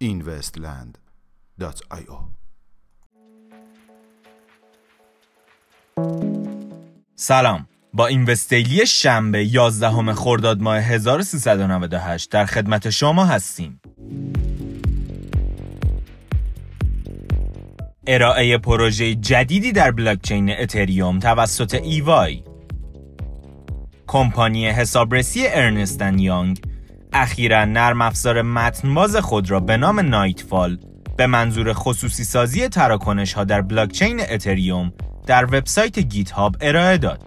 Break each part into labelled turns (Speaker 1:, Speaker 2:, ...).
Speaker 1: investland.io
Speaker 2: سلام. با اینوستیلی شنبه 11 خرداد ماه 1398 در خدمت شما هستیم. ارائه پروژه جدیدی در بلاکچین اتریوم توسط ایوای کمپانی حسابرسی ارنستن یانگ اخیرا نرم افزار متن‌باز خود را به نام Nightfall به منظور خصوصی سازی تراکنش ها در بلاکچین اتریوم در وبسایت GitHub ارائه داد.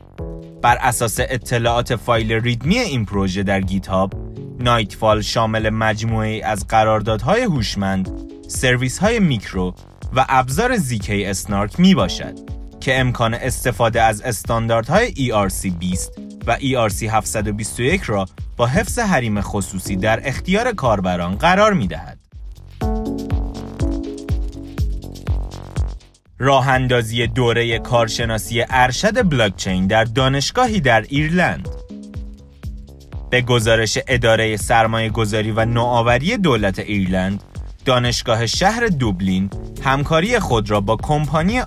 Speaker 2: بر اساس اطلاعات فایل README این پروژه در GitHub، Nightfall شامل مجموعه از قراردادهای هوشمند، سرویس های میکرو و ابزار zk-SNARK می باشد که امکان استفاده از استانداردهای ERC20 و ERC 721 را با حفظ حریم خصوصی در اختیار کاربران قرار می دهد. راه اندازی دوره کارشناسی ارشد بلاکچین در دانشگاهی در ایرلند به گزارش اداره سرمایه گذاری و نوآوری دولت ایرلند دانشگاه شهر دوبلین همکاری خود را با کمپانی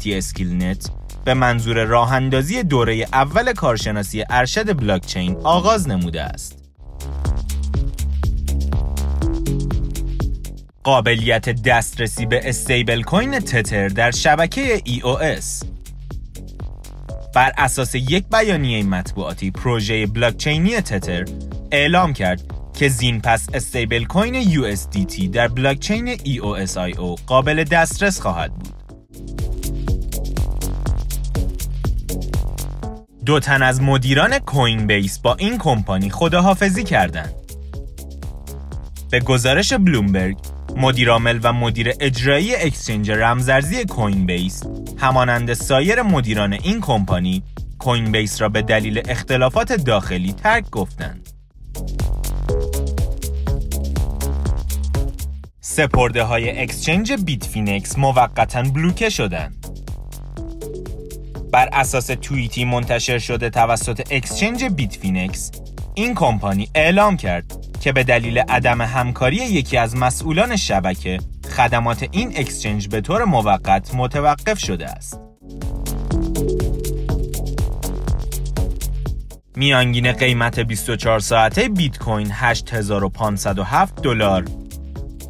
Speaker 2: تی اسکیل نت به منظور راه اندازی دوره اول کارشناسی ارشد بلاکچین آغاز نموده است. قابلیت دسترسی به stablecoin تتر در شبکه EOS بر اساس یک بیانیه مطبوعاتی پروژه بلاکچینی تتر اعلام کرد که زین پس stablecoin USDT در بلاکچین EOSIO قابل دسترس خواهد بود. دو تن از مدیران Coinbase با این کمپانی خداحافظی کردند. به گزارش بلومبرگ، مدیرعامل و مدیر اجرایی exchange رمزارزی Coinbase همانند سایر مدیران این کمپانی Coinbase را به دلیل اختلافات داخلی ترک گفتند. سپرده های exchange Bitfinex موقتا بلوکه شدند. بر اساس توییتی منتشر شده توسط exchange Bitfinex این کمپانی اعلام کرد که به دلیل عدم همکاری یکی از مسئولان شبکه خدمات این exchange به طور موقت متوقف شده است. میانگین قیمت 24 ساعته بیت کوین 8507 دلار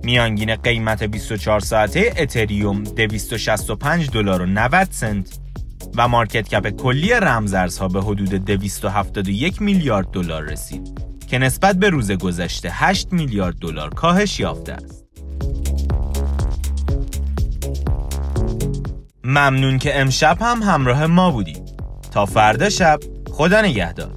Speaker 2: میانگین قیمت 24 ساعته اتریوم 265 دلار و 90 سنت و مارکت کپ کلی رمزارزها به حدود 271 میلیارد دلار رسید که نسبت به روز گذشته 8 میلیارد دلار کاهش یافته است. ممنون که امشب هم همراه ما بودید. تا فردا شب خدا نگهدار.